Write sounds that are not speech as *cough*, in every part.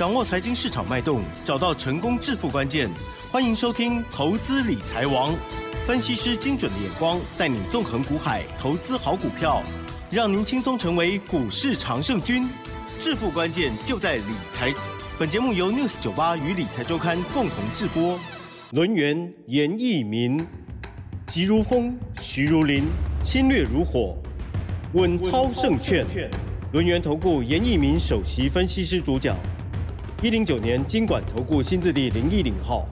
掌握财经市场脉动，找到成功致富关键。欢迎收听《投资理财王》，分析师精准的眼光，带你纵横股海，投资好股票，让您轻松成为股市常胜军。致富关键就在理财。本节目由 News 九八与理财周刊共同制播。轮源严义民，急如风，徐如林，侵略如火，稳操胜券。轮源投顾严义民首席分析师主讲。一零九年经管投顾新字第零一零号。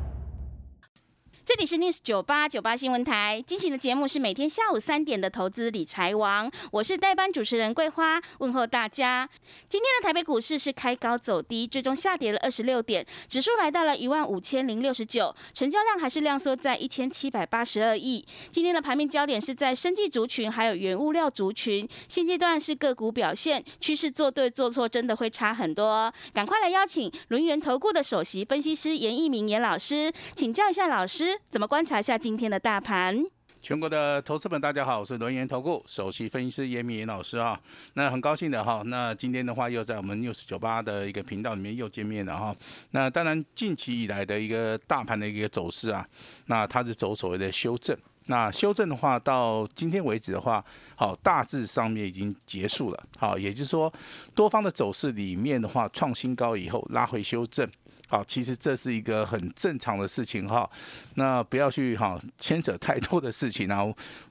这里是 News 九八九八新闻台进行的节目是每天下午三点的投资理财王，我是代班主持人桂花，问候大家。今天的台北股市是开高走低，最终下跌了二十六点，指数来到了一万五千零六十九，成交量还是量缩在一千七百八十二亿。今天的盘面焦点是在生技族群还有原物料族群，现阶段是个股表现趋势做对做错真的会差很多。赶快来邀请轮源投顾的首席分析师严一鸣严老师，请教一下老师。怎么观察一下今天的大盘？全国的投资们，大家好，我是轮研投顾首席分析师严明严老师啊。那很高兴的哈，那今天的话又在我们六十九八的一个频道里面又见面了哈。那当然近期以来的一个大盘的一个走势啊，那它是走所谓的修正。那修正的话，到今天为止的话，好大致上面已经结束了。好，也就是说多方的走势里面的话，创新高以后拉回修正。好，其实这是一个很正常的事情哈，那不要去哈牵扯太多的事情啊。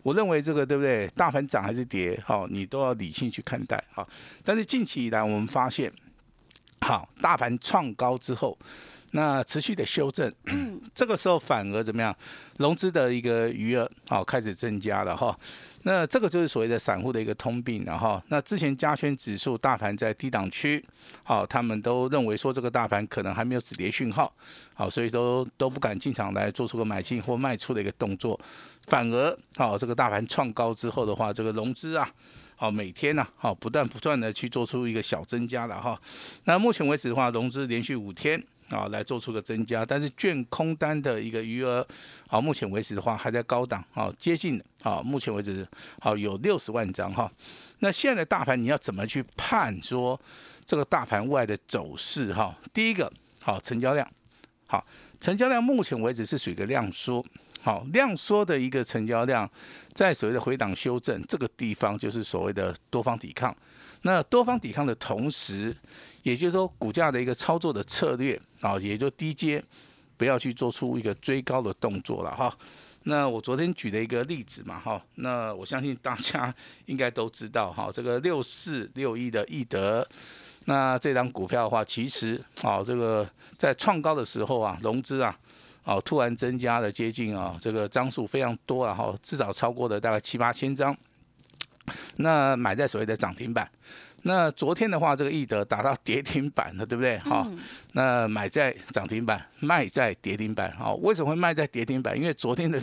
我认为这个对不对？大盘涨还是跌，哈，你都要理性去看待哈。但是近期以来，我们发现，好，大盘创高之后。那持续的修正，*clears throat* 这个时候反而怎么样？融资的一个余额好开始增加了哈。那这个就是所谓的散户的一个通病了哈。那之前加权指数大盘在低档区，好，他们都认为说这个大盘可能还没有止跌讯号，好，所以都都不敢进场来做出个买进或卖出的一个动作。反而好，这个大盘创高之后的话，这个融资啊，好每天呢，好不断不断的去做出一个小增加了哈。那目前为止的话，融资连续五天。啊，来做出个增加，但是券空单的一个余额，啊，目前为止的话还在高档，啊，接近，啊，目前为止，好有六十万张哈。那现在大盘你要怎么去判说这个大盘外的走势哈？第一个，好，成交量，好，成交量目前为止是属于一个量缩，好，量缩的一个成交量，在所谓的回档修正这个地方，就是所谓的多方抵抗。那多方抵抗的同时，也就是说，股价的一个操作的策略啊，也就低阶，不要去做出一个追高的动作了哈。那我昨天举的一个例子嘛哈，那我相信大家应该都知道哈，这个六四六一的易德，那这张股票的话，其实啊，这个在创高的时候啊，融资啊，哦，突然增加了接近啊，这个张数非常多然后至少超过了大概七八千张。那买在所谓的涨停板，那昨天的话，这个易德达到跌停板了，对不对？好，那买在涨停板，卖在跌停板。好，为什么会卖在跌停板？因为昨天的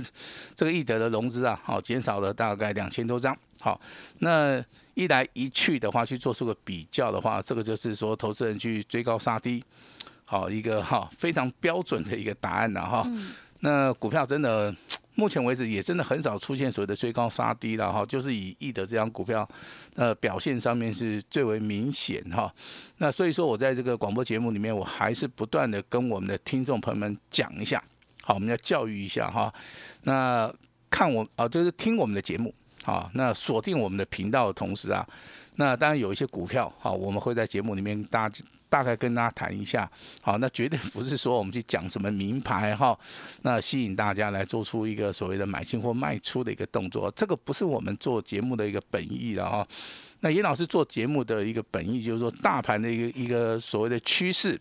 这个易德的融资啊，好减少了大概两千多张。好，那一来一去的话，去做出个比较的话，这个就是说投资人去追高杀低，好一个哈非常标准的一个答案了哈。*laughs* 那股票真的。目前为止也真的很少出现所谓的追高杀低了哈，就是以易德这张股票，呃表现上面是最为明显哈。那所以说我在这个广播节目里面，我还是不断的跟我们的听众朋友们讲一下，好，我们要教育一下哈。那看我啊，就是听我们的节目，啊，那锁定我们的频道的同时啊，那当然有一些股票，好，我们会在节目里面大。大概跟大家谈一下，好，那绝对不是说我们去讲什么名牌哈，那吸引大家来做出一个所谓的买进或卖出的一个动作，这个不是我们做节目的一个本意了哈。那严老师做节目的一个本意就是说，大盘的一个一个所谓的趋势，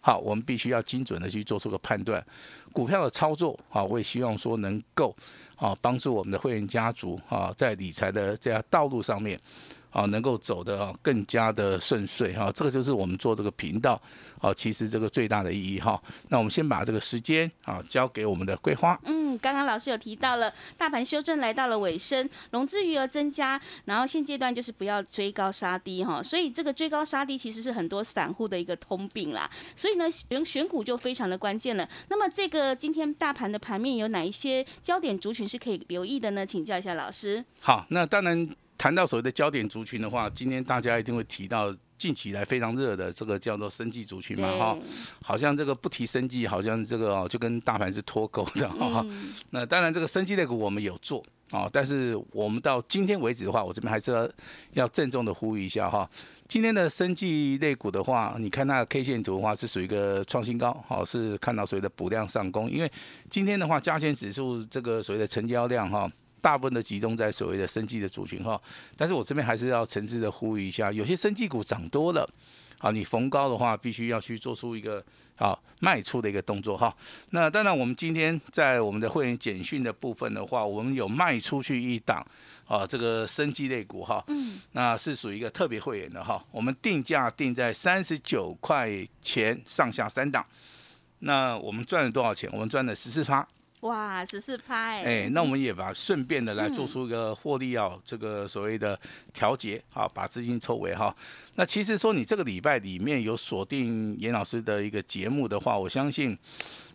好，我们必须要精准的去做出个判断。股票的操作，好，我也希望说能够啊帮助我们的会员家族啊在理财的这条道路上面。啊，能够走的啊更加的顺遂哈，这个就是我们做这个频道啊，其实这个最大的意义哈。那我们先把这个时间啊交给我们的桂花。嗯，刚刚老师有提到了，大盘修正来到了尾声，融资余额增加，然后现阶段就是不要追高杀低哈。所以这个追高杀低其实是很多散户的一个通病啦。所以呢，选选股就非常的关键了。那么这个今天大盘的盘面有哪一些焦点族群是可以留意的呢？请教一下老师。好，那当然。谈到所谓的焦点族群的话，今天大家一定会提到近期来非常热的这个叫做生技族群嘛哈对，好像这个不提生技，好像这个哦就跟大盘是脱钩的哈。嗯那当然这个生技类股我们有做。哦，但是我们到今天为止的话，我这边还是要要郑重的呼吁一下哈。今天的生技类股的话，你看那个 K 线图的话是属于一个创新高，好、是看到所谓的补量上攻。因为今天的话，加权指数这个所谓的成交量哈，大部分的集中在所谓的生技的族群哈。但是我这边还是要诚挚的呼吁一下，有些生技股涨多了，啊，你逢高的话，必须要去做出一个啊卖出的一个动作哈。那当然，我们今天在我们的会员简讯的部分的话，我们有卖出去一档啊，这个生技类股哈，嗯，那是属于一个特别会员的哈。我们定价定在三十九块钱上下三档，那我们赚了多少钱？我们赚了十四趴。哇，十四趴哎，哎，那我们也把顺便的来做出一个获利要这个所谓的调节，好，把资金抽回哈。那其实说你这个礼拜里面有锁定严老师的一个节目的话，我相信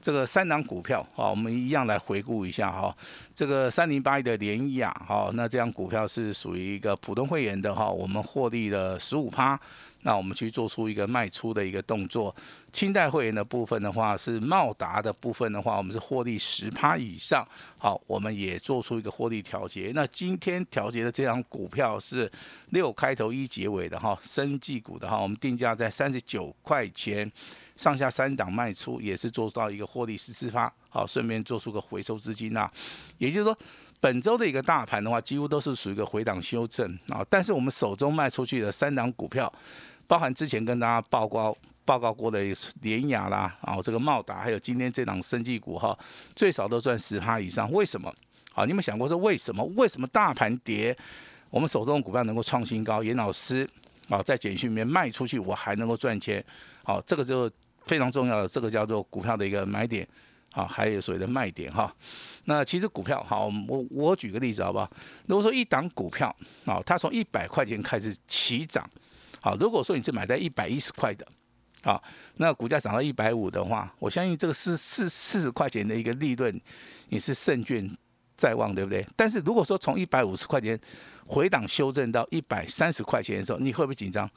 这个三档股票啊，我们一样来回顾一下哈。这个三零八一的联雅哈，那这样股票是属于一个普通会员的哈，我们获利了十五趴。那我们去做出一个卖出的一个动作。清代会员的部分的话，是茂达的部分的话，我们是获利十趴以上。好，我们也做出一个获利调节。那今天调节的这张股票是六开头一结尾的哈，生技股的哈，我们定价在三十九块钱上下三档卖出，也是做到一个获利十四发。好，顺便做出个回收资金呐、也就是说。本周的一个大盘的话，几乎都是属于一个回档修正啊，但是我们手中卖出去的三档股票，包含之前跟大家报告报告过的联雅啦，啊这个茂达，还有今天这档生技股哈，最少都赚十趴以上。为什么？好，你有想过说为什么？为什么大盘跌，我们手中的股票能够创新高？严老师啊，在简讯里面卖出去，我还能够赚钱。好，这个就非常重要的，这个叫做股票的一个买点。啊，还有所谓的卖点哈。那其实股票好，我我举个例子好不好？如果说一档股票啊，它从一百块钱开始起涨，好，如果说你是买在一百一十块的，好，那股价涨到一百五的话，我相信这个是四四十块钱的一个利润，你是胜券在望，对不对？但是如果说从一百五十块钱回档修正到一百三十块钱的时候，你会不会紧张？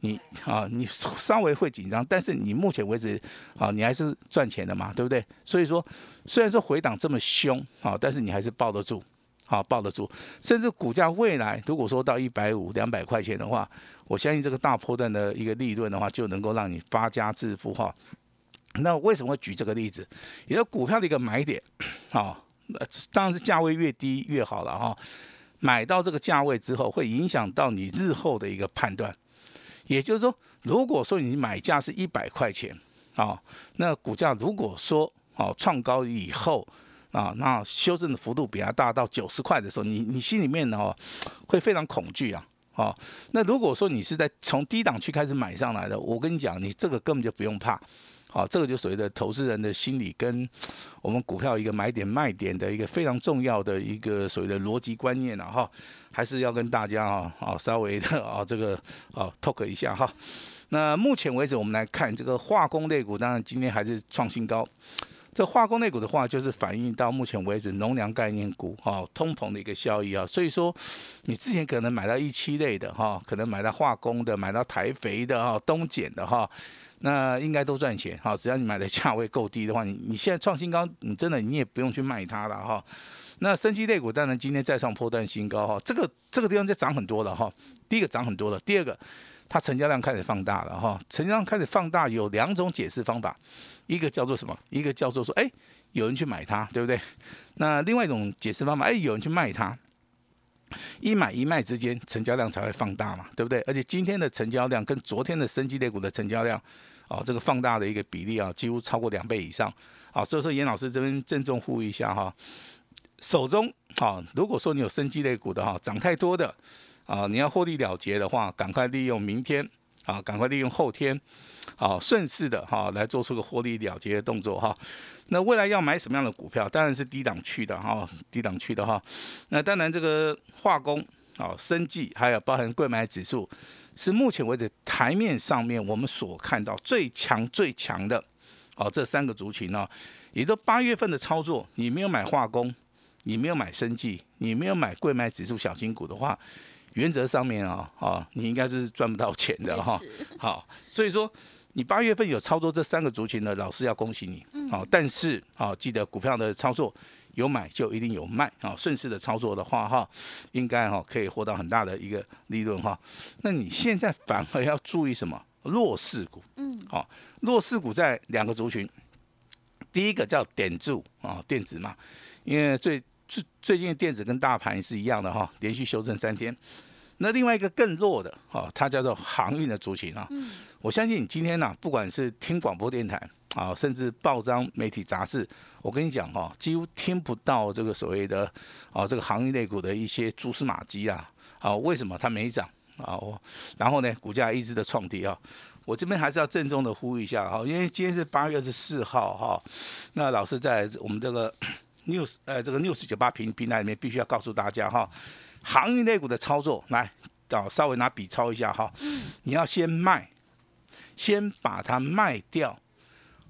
你啊，你稍微会紧张，但是你目前为止啊，你还是赚钱的嘛，对不对？所以说，虽然说回档这么凶啊，但是你还是抱得住，好抱得住。甚至股价未来如果说到一百五、两百块钱的话，我相信这个大波段的一个利润的话，就能够让你发家致富哈。那为什么会举这个例子？也就股票的一个买点，好，那当然是价位越低越好了哈。买到这个价位之后，会影响到你日后的一个判断。也就是说，如果说你买价是一百块钱，啊，那股价如果说哦创高以后啊，那修正的幅度比较大到九十块的时候，你你心里面哦会非常恐惧啊，哦，那如果说你是在从低档区开始买上来的，我跟你讲，你这个根本就不用怕。好，这个就所谓的投资人的心理跟我们股票一个买点卖点的一个非常重要的一个所谓的逻辑观念了哈，还是要跟大家啊啊稍微的啊这个啊 talk 一下哈。那目前为止，我们来看这个化工类股，当然今天还是创新高。这化工类股的话，就是反映到目前为止农粮概念股哈通膨的一个效益啊。所以说，你之前可能买到一期类的哈，可能买到化工的，买到台肥的哈，东碱的哈。那应该都赚钱哈，只要你买的价位够低的话，你你现在创新高，你真的你也不用去卖它了哈。那升级类股当然今天再创破断新高哈，这个这个地方就涨很多了哈。第一个涨很多了，第二个它成交量开始放大了哈。成交量开始放大有两种解释方法，一个叫做什么？一个叫做说，哎，有人去买它，对不对？那另外一种解释方法，哎，有人去卖它。一买一卖之间，成交量才会放大嘛，对不对？而且今天的成交量跟昨天的升级类股的成交量，哦，这个放大的一个比例啊，几乎超过两倍以上。好，所以说严老师这边郑重呼吁一下哈，手中啊，如果说你有升级类股的哈，涨太多的啊，你要获利了结的话，赶快利用明天啊，赶快利用后天，好，顺势的哈，来做出个获利了结的动作哈。那未来要买什么样的股票？当然是低档区的哈，低档区的哈。那当然这个化工啊、生技，还有包含贵买指数，是目前为止台面上面我们所看到最强最强的哦，这三个族群呢，也都八月份的操作，你没有买化工，你没有买生技，你没有买贵买指数小金股的话，原则上面啊，啊，你应该是赚不到钱的哈。好，所以说你八月份有操作这三个族群的老师要恭喜你。好，但是啊，记得股票的操作有买就一定有卖啊。顺势的操作的话哈，应该哈可以获到很大的一个利润哈。那你现在反而要注意什么？弱势股。嗯。好，弱势股在两个族群，第一个叫点柱啊，电子嘛，因为最最最近的电子跟大盘是一样的哈，连续修正三天。那另外一个更弱的哈，它叫做航运的族群啊。嗯。我相信你今天呢，不管是听广播电台啊，甚至报章媒体杂志，我跟你讲哈，几乎听不到这个所谓的啊这个航运类股的一些蛛丝马迹啊。啊，为什么它没涨啊？我然后呢，股价一直的创低啊。我这边还是要郑重的呼吁一下哈，因为今天是八月二十四号哈，那老师在我们这个 news 呃这个 news 九八平平台里面必须要告诉大家哈。航运类股的操作，来，找稍微拿笔抄一下哈。嗯。你要先卖，先把它卖掉，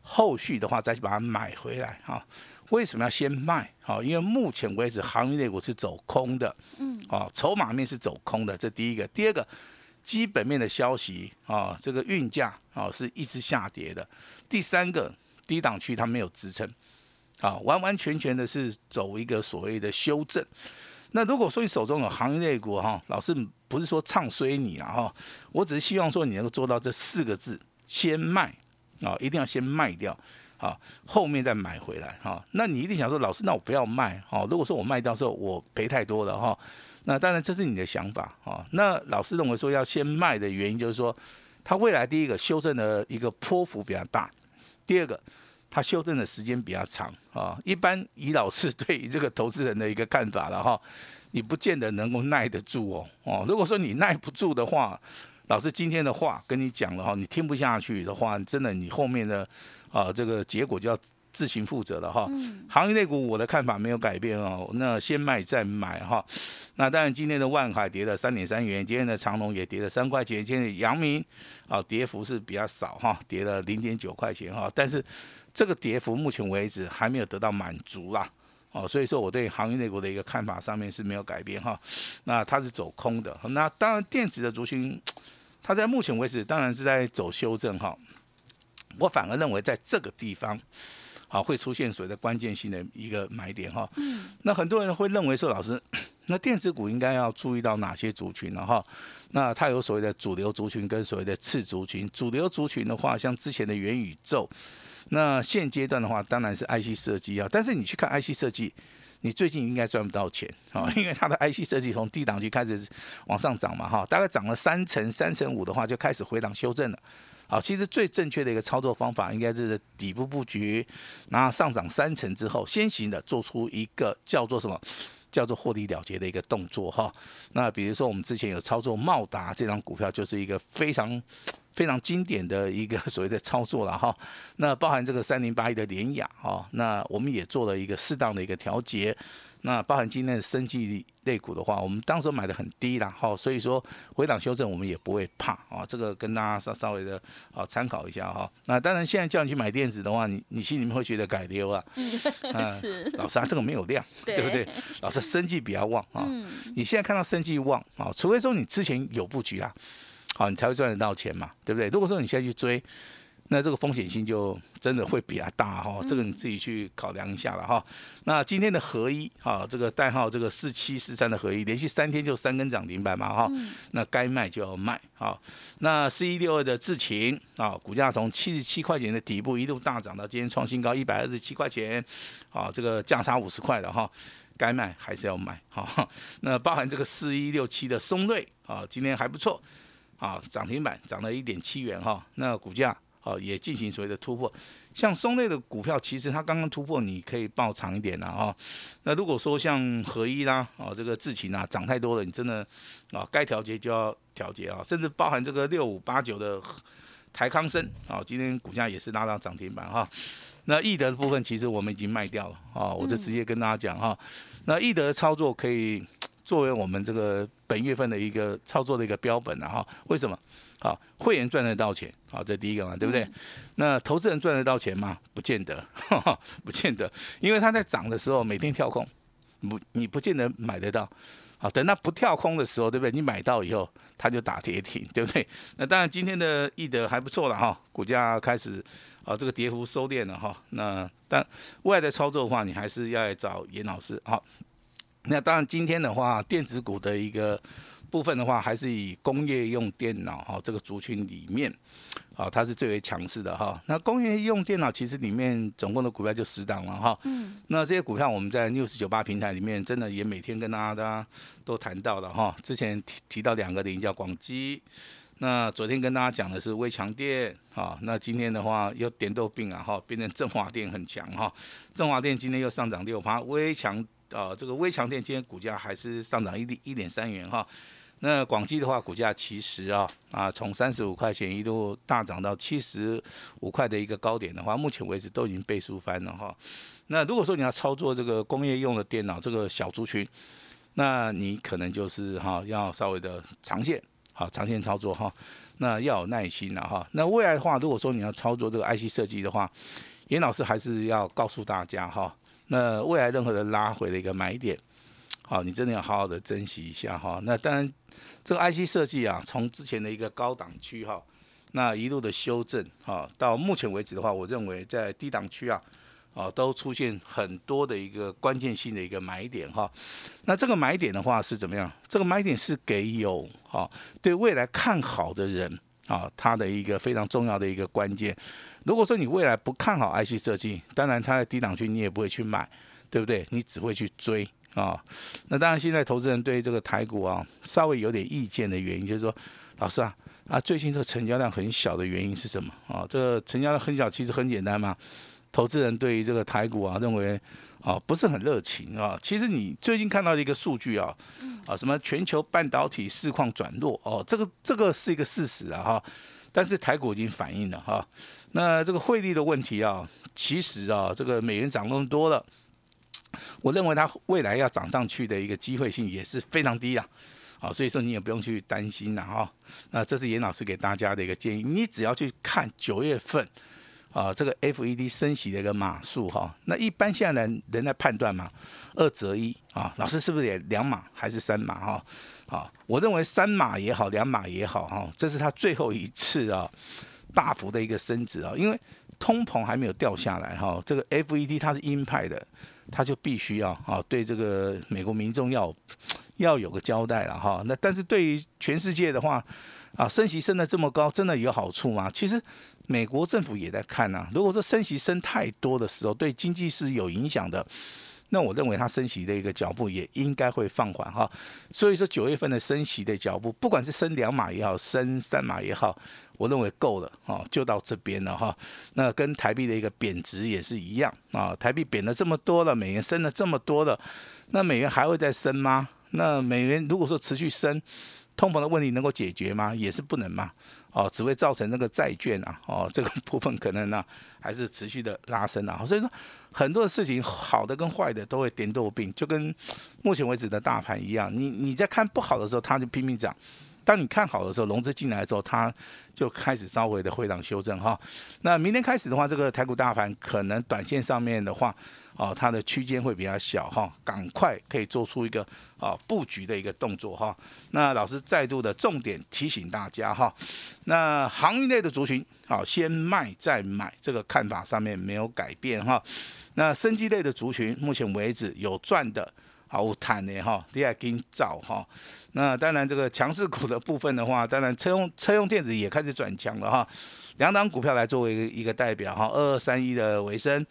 后续的话再去把它买回来哈。为什么要先卖？好，因为目前为止航运类股是走空的。嗯。啊，筹码面是走空的，这第一个。第二个，基本面的消息啊，这个运价啊是一直下跌的。第三个，低档区它没有支撑，啊，完完全全的是走一个所谓的修正。那如果说你手中有行业类股哈，老师不是说唱衰你啊哈，我只是希望说你能够做到这四个字：先卖啊，一定要先卖掉啊，后面再买回来哈。那你一定想说，老师，那我不要卖哈。如果说我卖掉之后我赔太多了哈，那当然这是你的想法啊。那老师认为说要先卖的原因就是说，它未来第一个修正的一个波幅比较大，第二个。它修正的时间比较长啊，一般以老师对于这个投资人的一个看法了哈，你不见得能够耐得住哦哦。如果说你耐不住的话，老师今天的话跟你讲了哈，你听不下去的话，真的你后面的啊这个结果就要。自行负责了哈，行业内股我的看法没有改变哦，那先卖再买哈，那当然今天的万海跌了三点三元，今天的长隆也跌了三块钱，今天的阳明啊跌幅是比较少哈，跌了零点九块钱哈，但是这个跌幅目前为止还没有得到满足啦，哦，所以说我对行业内股的一个看法上面是没有改变哈，那它是走空的，那当然电子的族群，它在目前为止当然是在走修正哈，我反而认为在这个地方。好，会出现所谓的关键性的一个买点哈。嗯。那很多人会认为说，老师，*coughs* 那电子股应该要注意到哪些族群呢？哈，那它有所谓的主流族群跟所谓的次族群。主流族群的话，像之前的元宇宙，那现阶段的话，当然是 IC 设计啊。但是你去看 IC 设计，你最近应该赚不到钱啊，因为它的 IC 设计从低档区开始往上涨嘛，哈，大概涨了三成、三成五的话，就开始回档修正了。好，其实最正确的一个操作方法，应该是底部布局，然后上涨三成之后，先行的做出一个叫做什么，叫做获利了结的一个动作哈。那比如说我们之前有操作茂达这张股票，就是一个非常非常经典的一个 *laughs* 所谓的操作了哈。那包含这个三零八一的联雅哈，那我们也做了一个适当的一个调节。那包含今天的生技类股的话，我们当时买的很低啦，哈，所以说回档修正我们也不会怕啊，这个跟大家稍稍微的啊参考一下哈。那当然现在叫你去买电子的话，你你心里面会觉得改溜 *laughs* 啊，是老师啊，这个没有量，*laughs* 对不对？老师生计比较旺啊，你现在看到生计旺啊，除非说你之前有布局啊，好，你才会赚得到钱嘛，对不对？如果说你现在去追。那这个风险性就真的会比较大哈，这个你自己去考量一下了哈。那今天的合一哈，这个代号这个四七四三的合一，连续三天就三根涨停板嘛哈，那该卖就要卖哈。那四一六二的智勤啊，股价从七十七块钱的底部一路大涨到今天创新高一百二十七块钱，啊，这个价差五十块的哈，该卖还是要卖哈。那包含这个四一六七的松瑞啊，今天还不错，啊，涨停板涨了一点七元哈，那股价。啊，也进行所谓的突破，像松类的股票，其实它刚刚突破，你可以报长一点了啊。那如果说像合一啦，哦，这个智勤啊，涨太多了，你真的啊，该调节就要调节啊。甚至包含这个六五八九的台康生啊，今天股价也是拉到涨停板哈。那易德的部分，其实我们已经卖掉了啊，我就直接跟大家讲哈。那易德的操作可以作为我们这个本月份的一个操作的一个标本了哈。为什么？好，会员赚得到钱，好，这第一个嘛，对不对？那投资人赚得到钱吗？不见得，*laughs* 不见得，因为他在涨的时候每天跳空，不，你不见得买得到。好，等它不跳空的时候，对不对？你买到以后，它就打跌停，对不对？那当然，今天的易德还不错了哈，股价开始啊这个跌幅收敛了哈。那但未来的操作的话，你还是要来找严老师好。那当然，今天的话，电子股的一个。部分的话，还是以工业用电脑哈这个族群里面，啊，它是最为强势的哈。那工业用电脑其实里面总共的股票就十档了哈。嗯。那这些股票我们在六十九八平台里面，真的也每天跟大家都谈到了哈。之前提提到两个零叫广基，那昨天跟大家讲的是微强电哈。那今天的话又点豆病啊哈，变成振华电很强哈。振华电今天又上涨六趴，微强啊这个微强电今天股价还是上涨一点一点三元哈。那广基的话，股价其实啊啊，从三十五块钱一度大涨到七十五块的一个高点的话，目前为止都已经倍数翻了哈。那如果说你要操作这个工业用的电脑这个小族群，那你可能就是哈要稍微的长线，好长线操作哈。那要有耐心了哈。那未来的话，如果说你要操作这个 IC 设计的话，严老师还是要告诉大家哈，那未来任何的拉回的一个买点。好，你真的要好好的珍惜一下哈。那当然，这个 IC 设计啊，从之前的一个高档区哈，那一路的修正哈，到目前为止的话，我认为在低档区啊，啊，都出现很多的一个关键性的一个买点哈。那这个买点的话是怎么样？这个买点是给有哈对未来看好的人啊，它的一个非常重要的一个关键。如果说你未来不看好 IC 设计，当然它的低档区你也不会去买，对不对？你只会去追。啊，那当然，现在投资人对这个台股啊稍微有点意见的原因，就是说，老师啊，啊，最近这个成交量很小的原因是什么？啊，这个成交量很小，其实很简单嘛，投资人对于这个台股啊，认为啊不是很热情啊。其实你最近看到的一个数据啊，啊，什么全球半导体市况转弱哦，这个这个是一个事实啊哈，但是台股已经反映了哈。那这个汇率的问题啊，其实啊，这个美元涨那么多了。我认为它未来要涨上去的一个机会性也是非常低啊，好，所以说你也不用去担心了哈。那这是严老师给大家的一个建议，你只要去看九月份啊这个 FED 升息的一个码数哈。那一般现在人人在判断嘛，二择一啊，老师是不是也两码还是三码哈？啊，我认为三码也好，两码也好哈，这是他最后一次啊大幅的一个升值啊，因为通膨还没有掉下来哈，这个 FED 它是鹰派的。它就必须要啊，对这个美国民众要要有个交代了哈。那但是对于全世界的话啊，升息升的这么高，真的有好处吗？其实美国政府也在看呐。如果说升息升太多的时候，对经济是有影响的，那我认为它升息的一个脚步也应该会放缓哈。所以说九月份的升息的脚步，不管是升两码也好，升三码也好。我认为够了哈，就到这边了哈。那跟台币的一个贬值也是一样啊，台币贬了这么多了，美元升了这么多了，那美元还会再升吗？那美元如果说持续升，通膨的问题能够解决吗？也是不能嘛。哦，只会造成那个债券啊，哦，*laughs* 这个部分可能呢还是持续的拉升啊。所以说很多的事情，好的跟坏的都会颠豆病，就跟目前为止的大盘一样，你你在看不好的时候，它就拼命涨。当你看好的时候，融资进来的时候，它就开始稍微的回档修正哈。那明天开始的话，这个台股大盘可能短线上面的话，哦，它的区间会比较小哈，赶快可以做出一个啊布局的一个动作哈。那老师再度的重点提醒大家哈，那航运类的族群，好，先卖再买，这个看法上面没有改变哈。那生机类的族群，目前为止有赚的。好谈的哈，第二跟造哈，那当然这个强势股的部分的话，当然车用车用电子也开始转强了哈，两档股票来作为一个代表哈，二二三一的维生，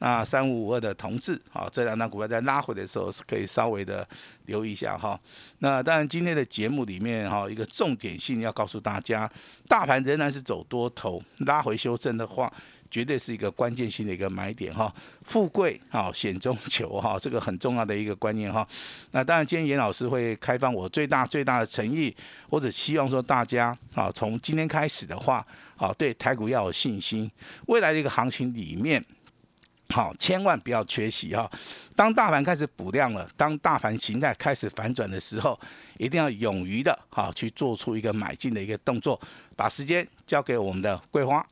那三五五二的同志，好这两档股票在拉回的时候是可以稍微的留意一下哈，那当然今天的节目里面哈，一个重点性要告诉大家，大盘仍然是走多头，拉回修正的话。绝对是一个关键性的一个买点哈，富贵啊险中求哈，这个很重要的一个观念哈。那当然，今天严老师会开放我最大最大的诚意，或者希望说大家啊，从今天开始的话，啊对台股要有信心，未来的一个行情里面，好千万不要缺席哈。当大盘开始补量了，当大盘形态开始反转的时候，一定要勇于的哈去做出一个买进的一个动作，把时间交给我们的桂花。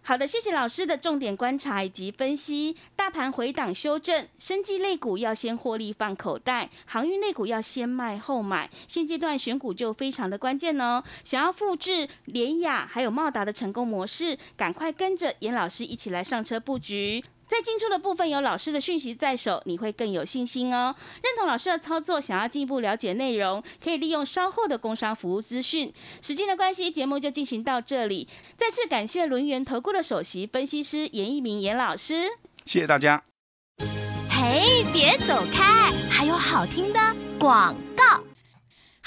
好的，谢谢老师的重点观察以及分析。大盘回档修正，生技类股要先获利放口袋，航运类股要先卖后买。现阶段选股就非常的关键哦。想要复制联雅还有茂达的成功模式，赶快跟着严老师一起来上车布局。在进出的部分有老师的讯息在手，你会更有信心哦。认同老师的操作，想要进一步了解内容，可以利用稍后的工商服务资讯。时间的关系，节目就进行到这里。再次感谢轮源投顾的首席分析师严一鸣严老师，谢谢大家。嘿，别走开，还有好听的广告。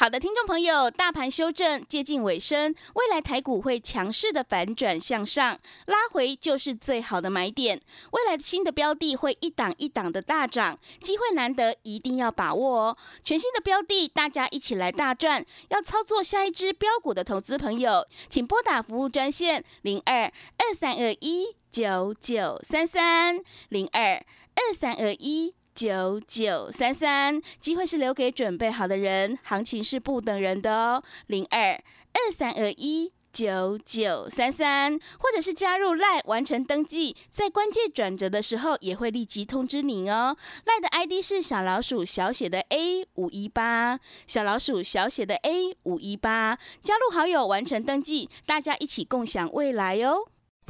好的，听众朋友，大盘修正接近尾声，未来台股会强势的反转向上，拉回就是最好的买点。未来的新的标的会一档一档的大涨，机会难得，一定要把握哦。全新的标的，大家一起来大赚。要操作下一支标股的投资朋友，请拨打服务专线零二二三二一九九三三零二二三二一。九九三三，机会是留给准备好的人，行情是不等人的哦。零二二三二一九九三三，或者是加入赖完成登记，在关键转折的时候也会立即通知您哦。赖的 ID 是小老鼠小写的 A 五一八，小老鼠小写的 A 五一八，加入好友完成登记，大家一起共享未来哦。